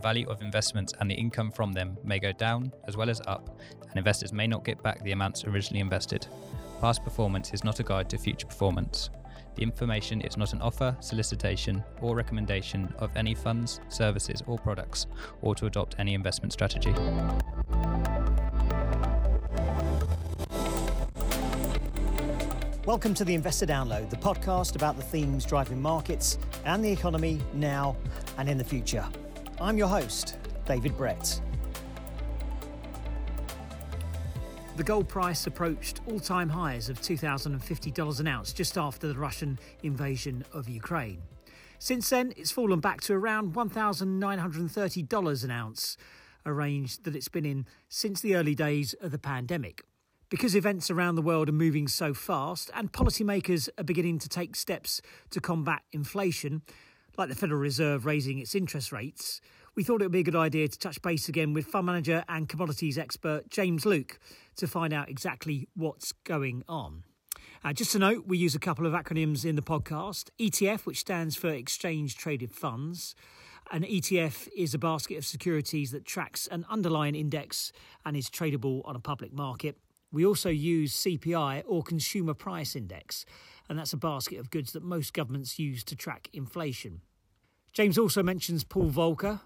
the value of investments and the income from them may go down as well as up, and investors may not get back the amounts originally invested. Past performance is not a guide to future performance. The information is not an offer, solicitation, or recommendation of any funds, services, or products, or to adopt any investment strategy. Welcome to the Investor Download, the podcast about the themes driving markets and the economy now and in the future. I'm your host, David Brett. The gold price approached all time highs of $2,050 an ounce just after the Russian invasion of Ukraine. Since then, it's fallen back to around $1,930 an ounce, a range that it's been in since the early days of the pandemic. Because events around the world are moving so fast and policymakers are beginning to take steps to combat inflation, like the Federal Reserve raising its interest rates, we thought it would be a good idea to touch base again with fund manager and commodities expert James Luke to find out exactly what's going on. Uh, just to note, we use a couple of acronyms in the podcast ETF, which stands for Exchange Traded Funds. An ETF is a basket of securities that tracks an underlying index and is tradable on a public market. We also use CPI or Consumer Price Index, and that's a basket of goods that most governments use to track inflation. James also mentions Paul Volcker.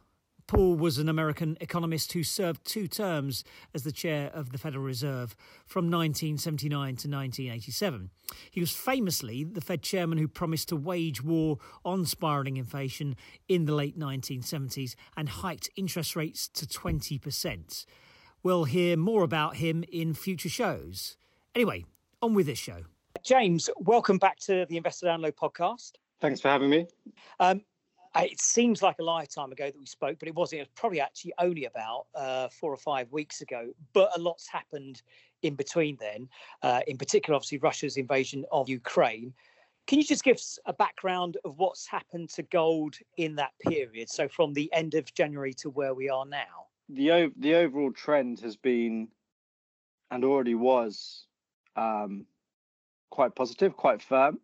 Paul was an American economist who served two terms as the chair of the Federal Reserve from 1979 to 1987. He was famously the Fed chairman who promised to wage war on spiralling inflation in the late 1970s and hiked interest rates to 20%. We'll hear more about him in future shows. Anyway, on with this show. James, welcome back to the Investor Download podcast. Thanks for having me. Um, it seems like a lifetime ago that we spoke, but it wasn't. It was probably actually only about uh, four or five weeks ago. But a lot's happened in between then. Uh, in particular, obviously, Russia's invasion of Ukraine. Can you just give us a background of what's happened to gold in that period? So, from the end of January to where we are now the the overall trend has been and already was um, quite positive, quite firm.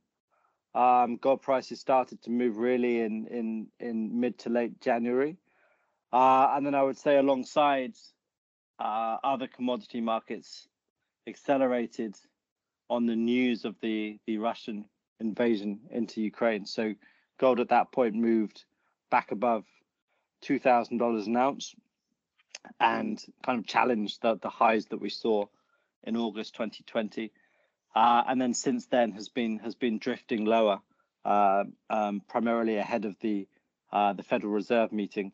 Um, gold prices started to move really in in in mid to late January, uh, and then I would say alongside uh, other commodity markets accelerated on the news of the the Russian invasion into Ukraine. So gold at that point moved back above two thousand dollars an ounce and kind of challenged the, the highs that we saw in August 2020. Uh, and then since then has been has been drifting lower, uh, um, primarily ahead of the uh, the Federal Reserve meeting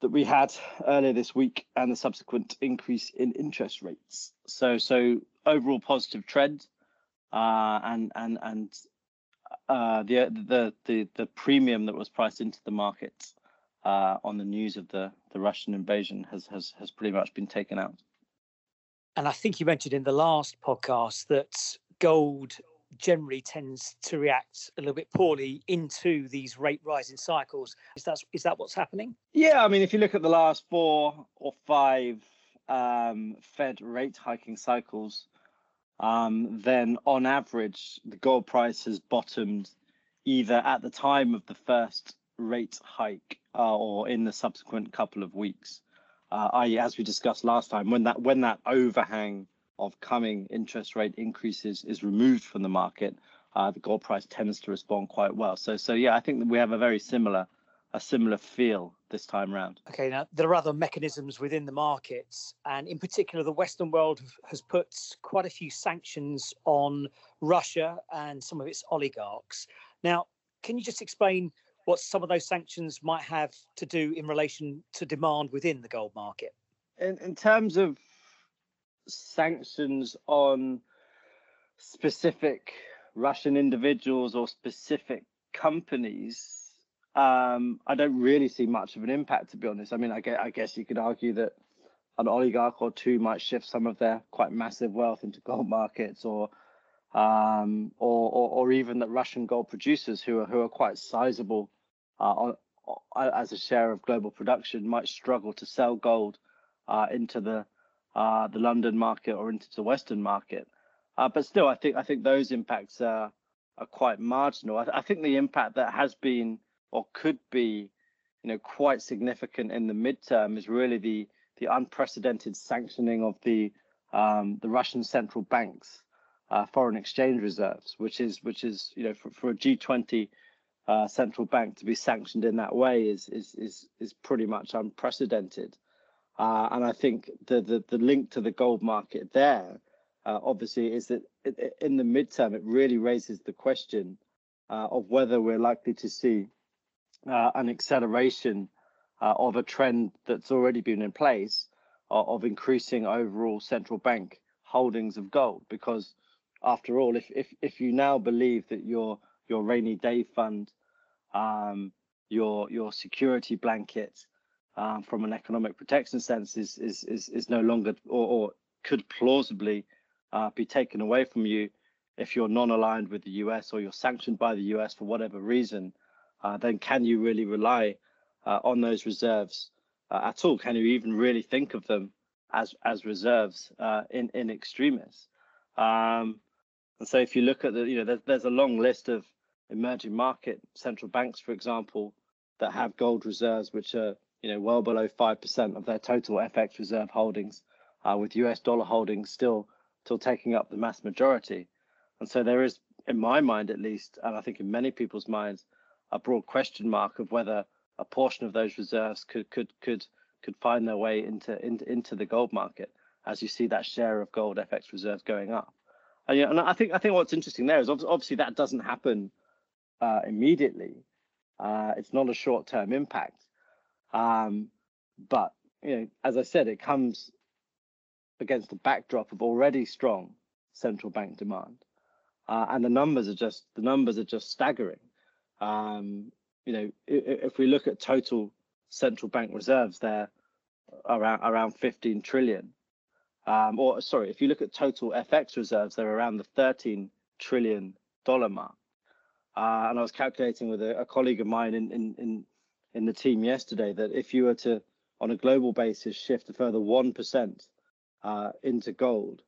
that we had earlier this week and the subsequent increase in interest rates. So so overall positive trend, uh, and and and uh, the the the the premium that was priced into the market uh, on the news of the, the Russian invasion has, has, has pretty much been taken out. And I think you mentioned in the last podcast that gold generally tends to react a little bit poorly into these rate rising cycles. Is that is that what's happening? Yeah, I mean, if you look at the last four or five um, Fed rate hiking cycles, um, then on average the gold price has bottomed either at the time of the first rate hike uh, or in the subsequent couple of weeks. Uh, i.e., as we discussed last time, when that when that overhang of coming interest rate increases is removed from the market, uh, the gold price tends to respond quite well. So so yeah, I think that we have a very similar a similar feel this time around. Okay, now there are other mechanisms within the markets, and in particular, the Western world has put quite a few sanctions on Russia and some of its oligarchs. Now, can you just explain what some of those sanctions might have to do in relation to demand within the gold market. In, in terms of sanctions on specific Russian individuals or specific companies, um, I don't really see much of an impact, to be honest. I mean, I guess, I guess you could argue that an oligarch or two might shift some of their quite massive wealth into gold markets or um, or, or, or even that Russian gold producers who are who are quite sizable uh, on, as a share of global production might struggle to sell gold uh, into the uh, the London market or into the Western market. Uh, but still, I think I think those impacts are are quite marginal. I, I, think the impact that has been or could be you know, quite significant in the midterm is really the the unprecedented sanctioning of the um, the Russian central bank's uh, foreign exchange reserves, which is which is you know for, for a G20 uh, central bank to be sanctioned in that way is is is is pretty much unprecedented. Uh, and I think the, the the link to the gold market there, uh, obviously, is that it, in the midterm it really raises the question uh, of whether we're likely to see uh, an acceleration of a trend that's already been in place of increasing overall central bank holdings of gold. Because after all, if if if you now believe that your your rainy day fund, um, your your security blanket, um, from an economic protection sense, is is is, is no longer or, or could plausibly uh, be taken away from you if you're non-aligned with the US or you're sanctioned by the US for whatever reason, uh, then can you really rely uh, on those reserves uh, at all? Can you even really think of them as as reserves uh, in in extremis? Um, and so if you look at the, you know, there's, there's a long list of emerging market central banks, for example, that have gold reserves which are you know well below five percent of their total FX reserve holdings, uh, with US dollar holdings still still taking up the mass majority. And so there is, in my mind at least, and I think in many people's minds, a broad question mark of whether a portion of those reserves could could could could find their way into into, into the gold market as you see that share of gold FX reserves going up. And, yeah, and I think I think what's interesting there is obviously that doesn't happen uh, immediately. Uh, it's not a short-term impact, um, but you know, as I said, it comes against the backdrop of already strong central bank demand uh, and the numbers are just the numbers are just staggering. Um, you know, if, if, we look at total central bank reserves, they're around around 15 trillion. Um, or sorry, if you look at total FX reserves, they're around the 13 trillion dollar mark. Uh, and I was calculating with a, a colleague of mine in, in in in the team yesterday that if you were to, on a global basis, shift a further one percent uh, into gold,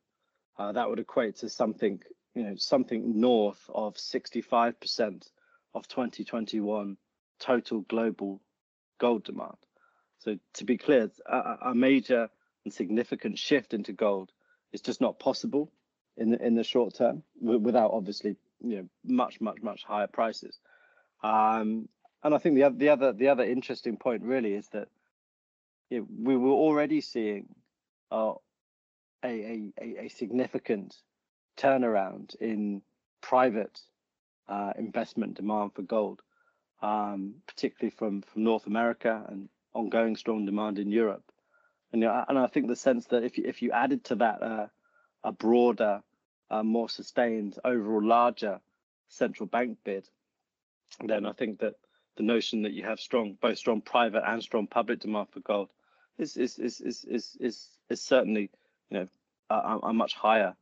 uh, that would equate to something you know something north of 65% of 2021 total global gold demand. So to be clear, a, a, major and significant shift into gold is just not possible in the in the short term without obviously you know much much much higher prices. Um, and I think the other the other the other interesting point really is that you know, we were already seeing uh, a, a a significant turnaround in private uh, investment demand for gold, um, particularly from, from North America and ongoing strong demand in Europe. And, you know, and I think the sense that if you, if you added to that uh, a broader, uh, more sustained, overall larger central bank bid, then I think that the notion that you have strong, both strong private and strong public demand for gold is is is is is is, is certainly you know a, a much higher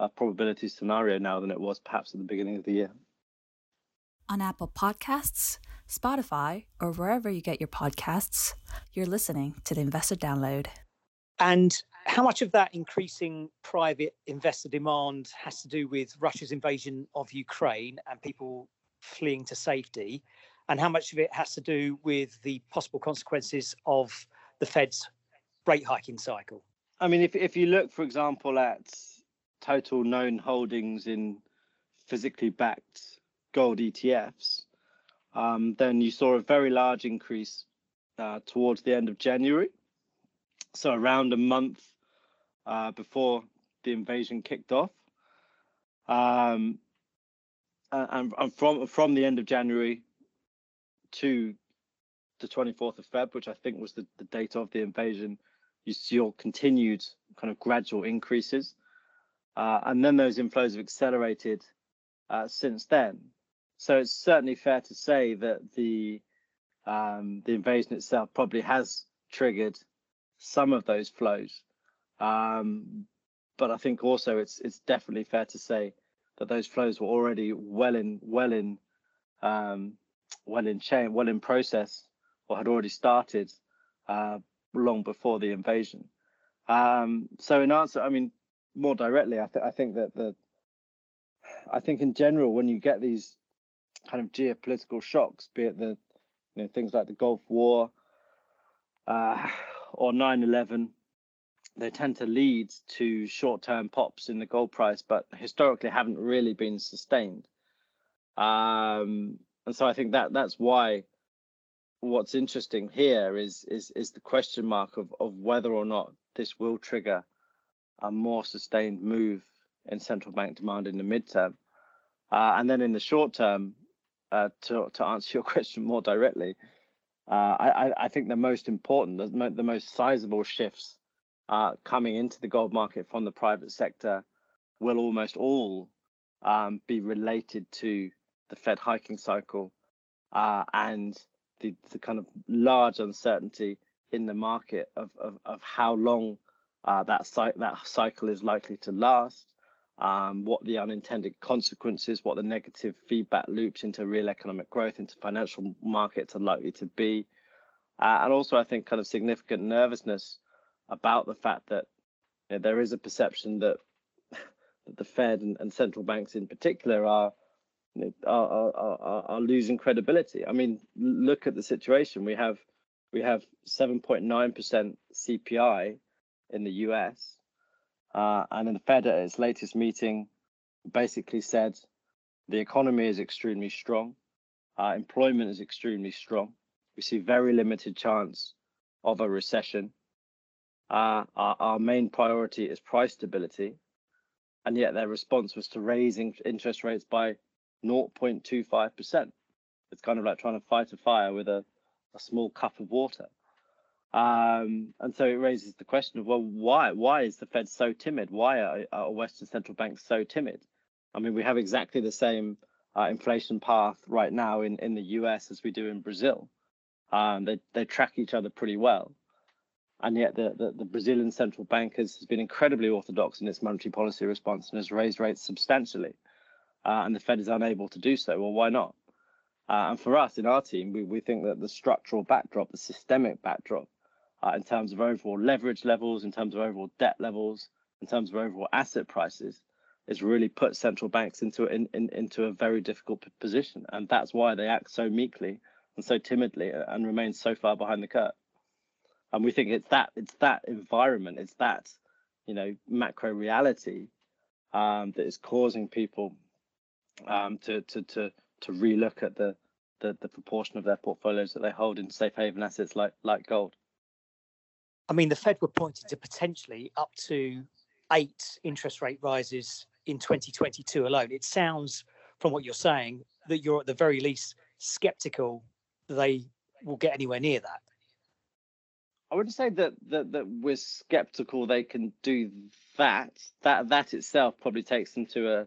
uh, probability scenario now than it was perhaps at the beginning of the year. On Apple Podcasts, Spotify, or wherever you get your podcasts, you're listening to the Investor Download. And how much of that increasing private investor demand has to do with Russia's invasion of Ukraine and people fleeing to safety? And how much of it has to do with the possible consequences of the Fed's rate hiking cycle? I mean, if, if you look, for example, at total known holdings in physically backed gold ETFs, um, then you saw a very large increase uh, towards the end of January. So around a month uh, before the invasion kicked off. Um, and, and, from from the end of January to the 24th of Feb, which I think was the, the date of the invasion, you saw continued kind of gradual increases. Uh, and then those inflows have accelerated uh, since then. So it's certainly fair to say that the um, the invasion itself probably has triggered some of those flows. Um, but I think also it's it's definitely fair to say that those flows were already well in well in um, well in chain, well in process, or had already started uh, long before the invasion. Um, so in answer, I mean, more directly, I, th- I think that the I think in general, when you get these kind of geopolitical shocks, be it the You know, things like the Gulf War uh, or 9/11, they tend to lead to short-term pops in the gold price, but historically haven't really been sustained. Um, and so I think that that's why what's interesting here is is is the question mark of of whether or not this will trigger a more sustained move in central bank demand in the midterm. Uh, and then in the short term, uh, to, to answer your question more directly, uh, I, I, think the most important, the, the most sizable shifts uh, coming into the gold market from the private sector will almost all um, be related to the Fed hiking cycle uh, and the, the kind of large uncertainty in the market of, of, of how long uh, that, that cycle is likely to last, um, what the unintended consequences, what the negative feedback loops into real economic growth, into financial markets are likely to be. Uh, and also, I think, kind of significant nervousness about the fact that you know, there is a perception that, that the Fed and, and, central banks in particular are, know, are, are, are, losing credibility. I mean, look at the situation. We have we have 7.9% CPI in the US. Uh, and then the Fed at its latest meeting basically said the economy is extremely strong, uh, employment is extremely strong. We see very limited chance of a recession. Uh, our, our main priority is price stability, and yet their response was to raising interest rates by 0.25%. It's kind of like trying to fight a fire with a, a small cup of water. Um, and so it raises the question of, well, why? Why is the Fed so timid? Why are, are Western central banks so timid? I mean, we have exactly the same uh, inflation path right now in, in the US as we do in Brazil. Um, they, they track each other pretty well. And yet the, the, the, Brazilian central bank has, has been incredibly orthodox in its monetary policy response and has raised rates substantially. Uh, and the Fed is unable to do so. Well, why not? Uh, and for us in our team, we, we think that the structural backdrop, the systemic backdrop, uh, in terms of overall leverage levels, in terms of overall debt levels, in terms of overall asset prices, is really put central banks into in, in, into a very difficult position, and that's why they act so meekly and so timidly and remain so far behind the curve. And we think it's that it's that environment, it's that you know macro reality um, that is causing people um, to to to to relook at the, the the proportion of their portfolios that they hold in safe haven assets like like gold. I mean, the Fed were pointing to potentially up to eight interest rate rises in 2022 alone. It sounds, from what you're saying, that you're at the very least skeptical they will get anywhere near that. I wouldn't say that, that that we're skeptical they can do that. That that itself probably takes them to a,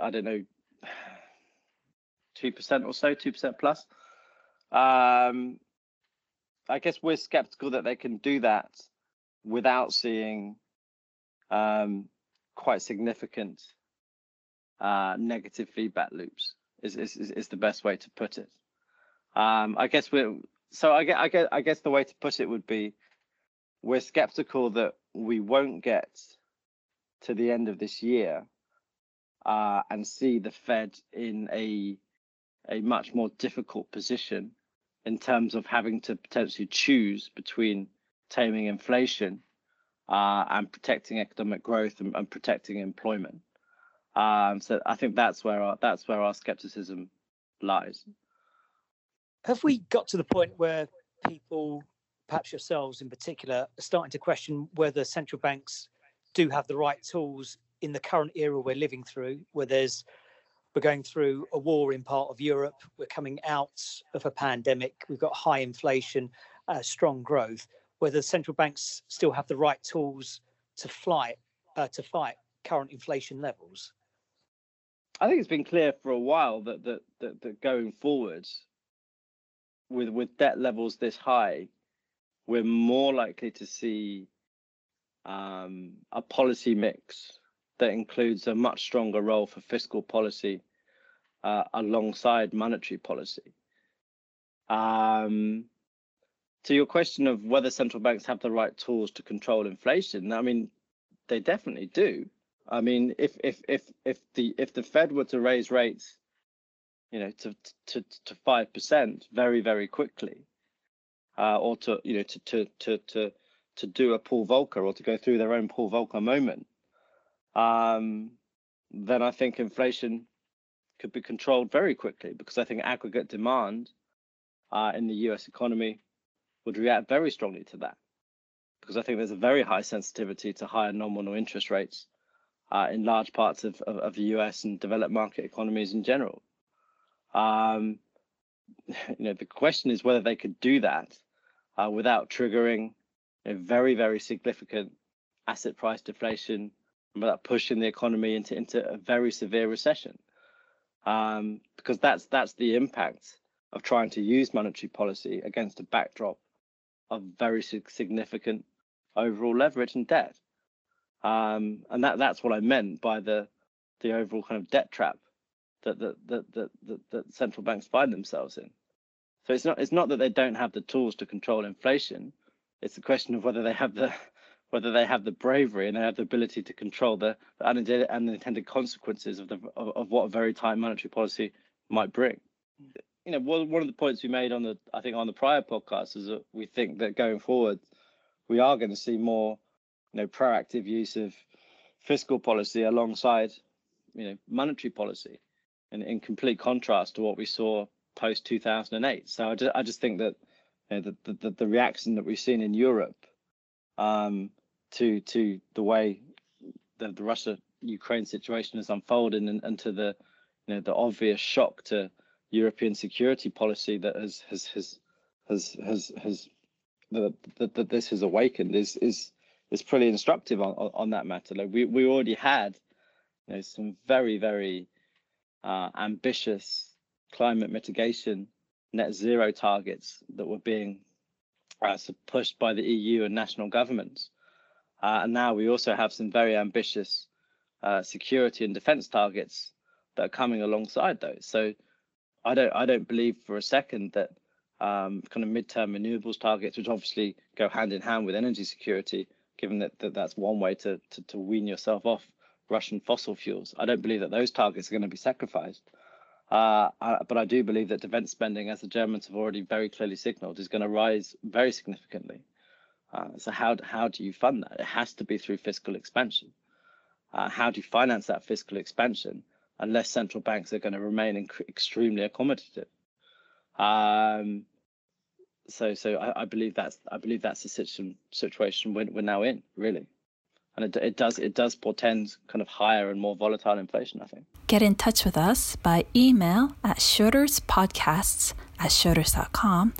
I don't know, two percent or so, two percent plus. Um, I guess we're skeptical that they can do that without seeing um, quite significant uh, negative feedback loops. Is, is is the best way to put it. Um, I guess we're so I guess, I guess I guess the way to put it would be we're skeptical that we won't get to the end of this year uh, and see the Fed in a a much more difficult position in terms of having to potentially choose between taming inflation uh, and protecting economic growth and, and protecting employment. Um, so I think that's where our that's where our skepticism lies. Have we got to the point where people, perhaps yourselves in particular, are starting to question whether central banks do have the right tools in the current era we're living through, where there's we're going through a war in part of Europe. We're coming out of a pandemic. We've got high inflation, uh, strong growth. Whether central banks still have the right tools to fight uh, to fight current inflation levels. I think it's been clear for a while that that that, that going forwards, with with debt levels this high, we're more likely to see um, a policy mix that includes a much stronger role for fiscal policy uh, alongside monetary policy. Um, to your question of whether central banks have the right tools to control inflation, I mean, they definitely do. I mean, if if if if the if the Fed were to raise rates you know, to to to five percent very very quickly, uh, or to you know to to to to to do a Paul Volcker or to go through their own Paul Volcker moment, um, then I think inflation could be controlled very quickly because I think aggregate demand uh, in the US economy would react very strongly to that because I think there's a very high sensitivity to higher nominal interest rates uh, in large parts of, of, of, the US and developed market economies in general. Um, you know, the question is whether they could do that uh, without triggering a very, very significant asset price deflation without pushing the economy into, into a very severe recession. Um, because that's that's the impact of trying to use monetary policy against a backdrop of very significant overall leverage and debt. Um, and that that's what I meant by the the overall kind of debt trap that that that that, that, that central banks find themselves in. So it's not it's not that they don't have the tools to control inflation. It's a question of whether they have the whether they have the bravery and they have the ability to control the, the unintended consequences of the of, of, what a very tight monetary policy might bring. You know, one of the points we made on the I think on the prior podcast is that we think that going forward, we are going to see more, you know, proactive use of fiscal policy alongside, you know, monetary policy, in, in complete contrast to what we saw post 2008. So I just, I just think that you know, the, the, the reaction that we've seen in Europe um, to to the way the, the Russia Ukraine situation has unfolded and, and to the you know the obvious shock to European security policy that has has has has has, has that, that, that this has awakened is is is pretty instructive on, on that matter. Like we, we already had you know some very very uh, ambitious climate mitigation net zero targets that were being uh, pushed by the EU and national governments. Uh, and now we also have some very ambitious uh, security and defense targets that are coming alongside those. So I don't I don't believe for a second that um, kind of midterm renewables targets, which obviously go hand in hand with energy security, given that, that that's one way to, to, to wean yourself off Russian fossil fuels. I don't believe that those targets are going to be sacrificed. Uh, but I do believe that defense spending, as the Germans have already very clearly signaled, is going to rise very significantly. Uh, so how how do you fund that? It has to be through fiscal expansion. Uh, how do you finance that fiscal expansion unless central banks are going to remain inc- extremely accommodative? Um, so so I, I, believe that's I believe that's the situation situation we're, we're now in really and it, it does it does portend kind of higher and more volatile inflation. I think. Get in touch with us by email at schroderspodcasts at schroders.com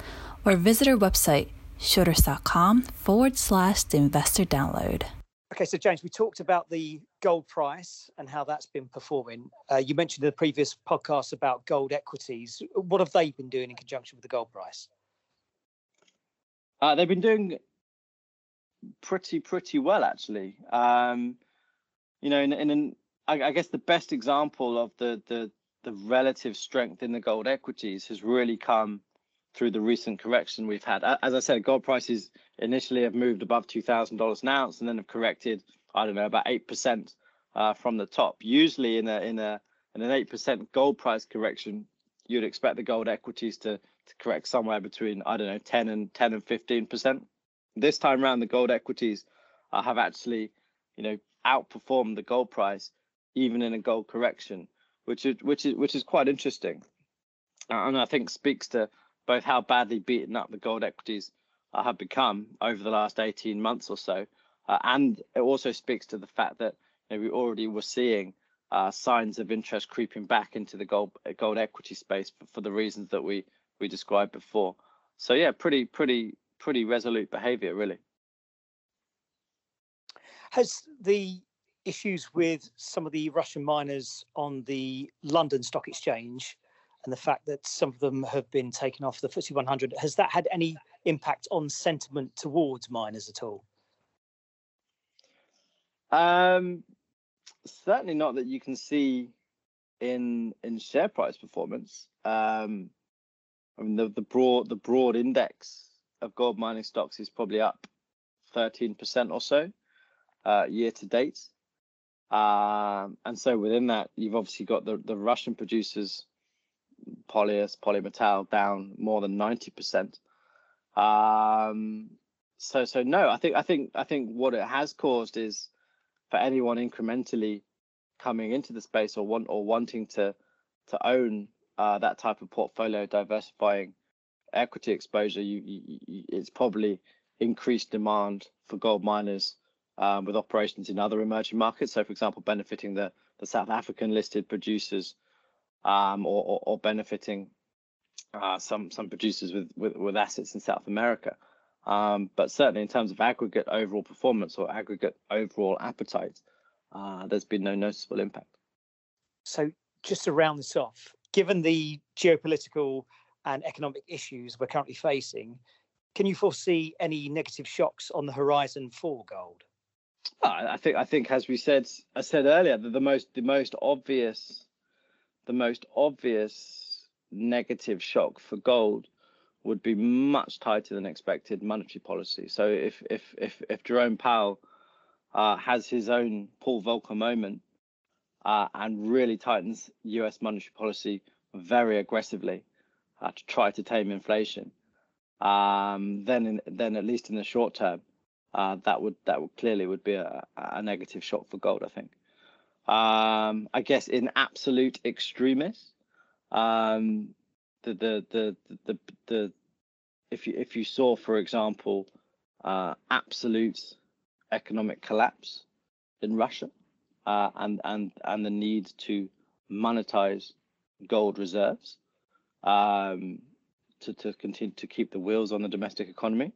or visit our website schroders.com forward slash the investor download. Okay, so James, we talked about the gold price and how that's been performing. Uh, you mentioned in the previous podcast about gold equities. What have they been doing in conjunction with the gold price? Uh, they've been doing pretty pretty well actually. Um, you know, in, in an I, I, guess the best example of the the the relative strength in the gold equities has really come through the recent correction we've had. As I said, gold prices initially have moved above two thousand dollars an ounce and then have corrected. I don't know about eight percent uh, from the top. Usually in a in a in an eight percent gold price correction, you'd expect the gold equities to to correct somewhere between I don't know ten and ten and fifteen percent. This time around, the gold equities uh, have actually, you know, outperformed the gold price even in a gold correction, which is which is which is quite interesting, and I think speaks to both how badly beaten up the gold equities uh, have become over the last 18 months or so, uh, and it also speaks to the fact that you know, we already were seeing uh, signs of interest creeping back into the gold gold equity space for, for the reasons that we we described before. So yeah, pretty pretty pretty resolute behaviour, really. Has the issues with some of the Russian miners on the London Stock Exchange and the fact that some of them have been taken off the FTSE 100, has that had any impact on sentiment towards miners at all? Um, certainly not that you can see in in share price performance. Um, I mean the the broad the broad index of gold mining stocks is probably up 13% or so uh, year to date. Um, and so within that, you've obviously got the, the Russian producers Polyus, Polymetal down more than 90%. Um, so so no, I think I think I think what it has caused is for anyone incrementally coming into the space or want or wanting to to own uh, that type of portfolio, diversifying equity exposure, you, you, you, it's probably increased demand for gold miners um, with operations in other emerging markets. So, for example, benefiting the the South African listed producers, um, or, or, or benefiting uh, some some producers with, with, with assets in South America. Um, but certainly in terms of aggregate overall performance or aggregate overall appetite, uh, there's been no noticeable impact. So just to round this off, given the geopolitical and economic issues we're currently facing, can you foresee any negative shocks on the horizon for gold? I think I think as we said I said earlier, the, the most the most obvious the most obvious negative shock for gold would be much tighter than expected monetary policy. So if if if if Jerome Powell uh, has his own Paul Volcker moment uh, and really tightens U.S. monetary policy very aggressively uh, to try to tame inflation, um, then in, then at least in the short term, uh, that would that would clearly would be a, a negative shock for gold. I think. Um, I guess in absolute extremis, um, the, the the the the the if you if you saw, for example, uh, absolute economic collapse in Russia, uh, and and and the need to monetize gold reserves um, to to continue to keep the wheels on the domestic economy,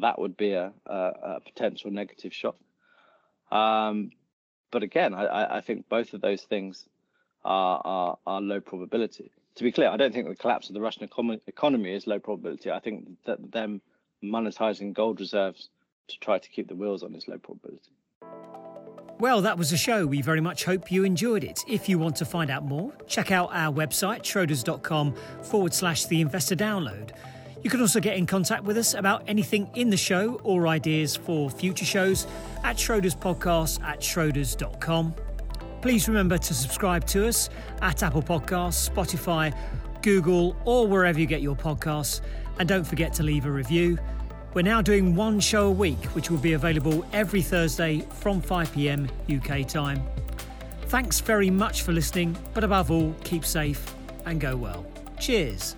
that would be a, a, a potential negative shock. Um, but again, I, I think both of those things are, are, are low probability to be clear, I don't think the collapse of the Russian economy is low probability. I think that them monetizing gold reserves to try to keep the wheels on is low probability. Well, that was the show. We very much hope you enjoyed it. If you want to find out more, check out our website, schroders.com forward slash the investor download. You can also get in contact with us about anything in the show or ideas for future shows at Schroders Podcast at schroders.com. Please remember to subscribe to us at Apple Podcasts, Spotify, Google, or wherever you get your podcasts. And don't forget to leave a review. We're now doing one show a week, which will be available every Thursday from 5 pm UK time. Thanks very much for listening, but above all, keep safe and go well. Cheers.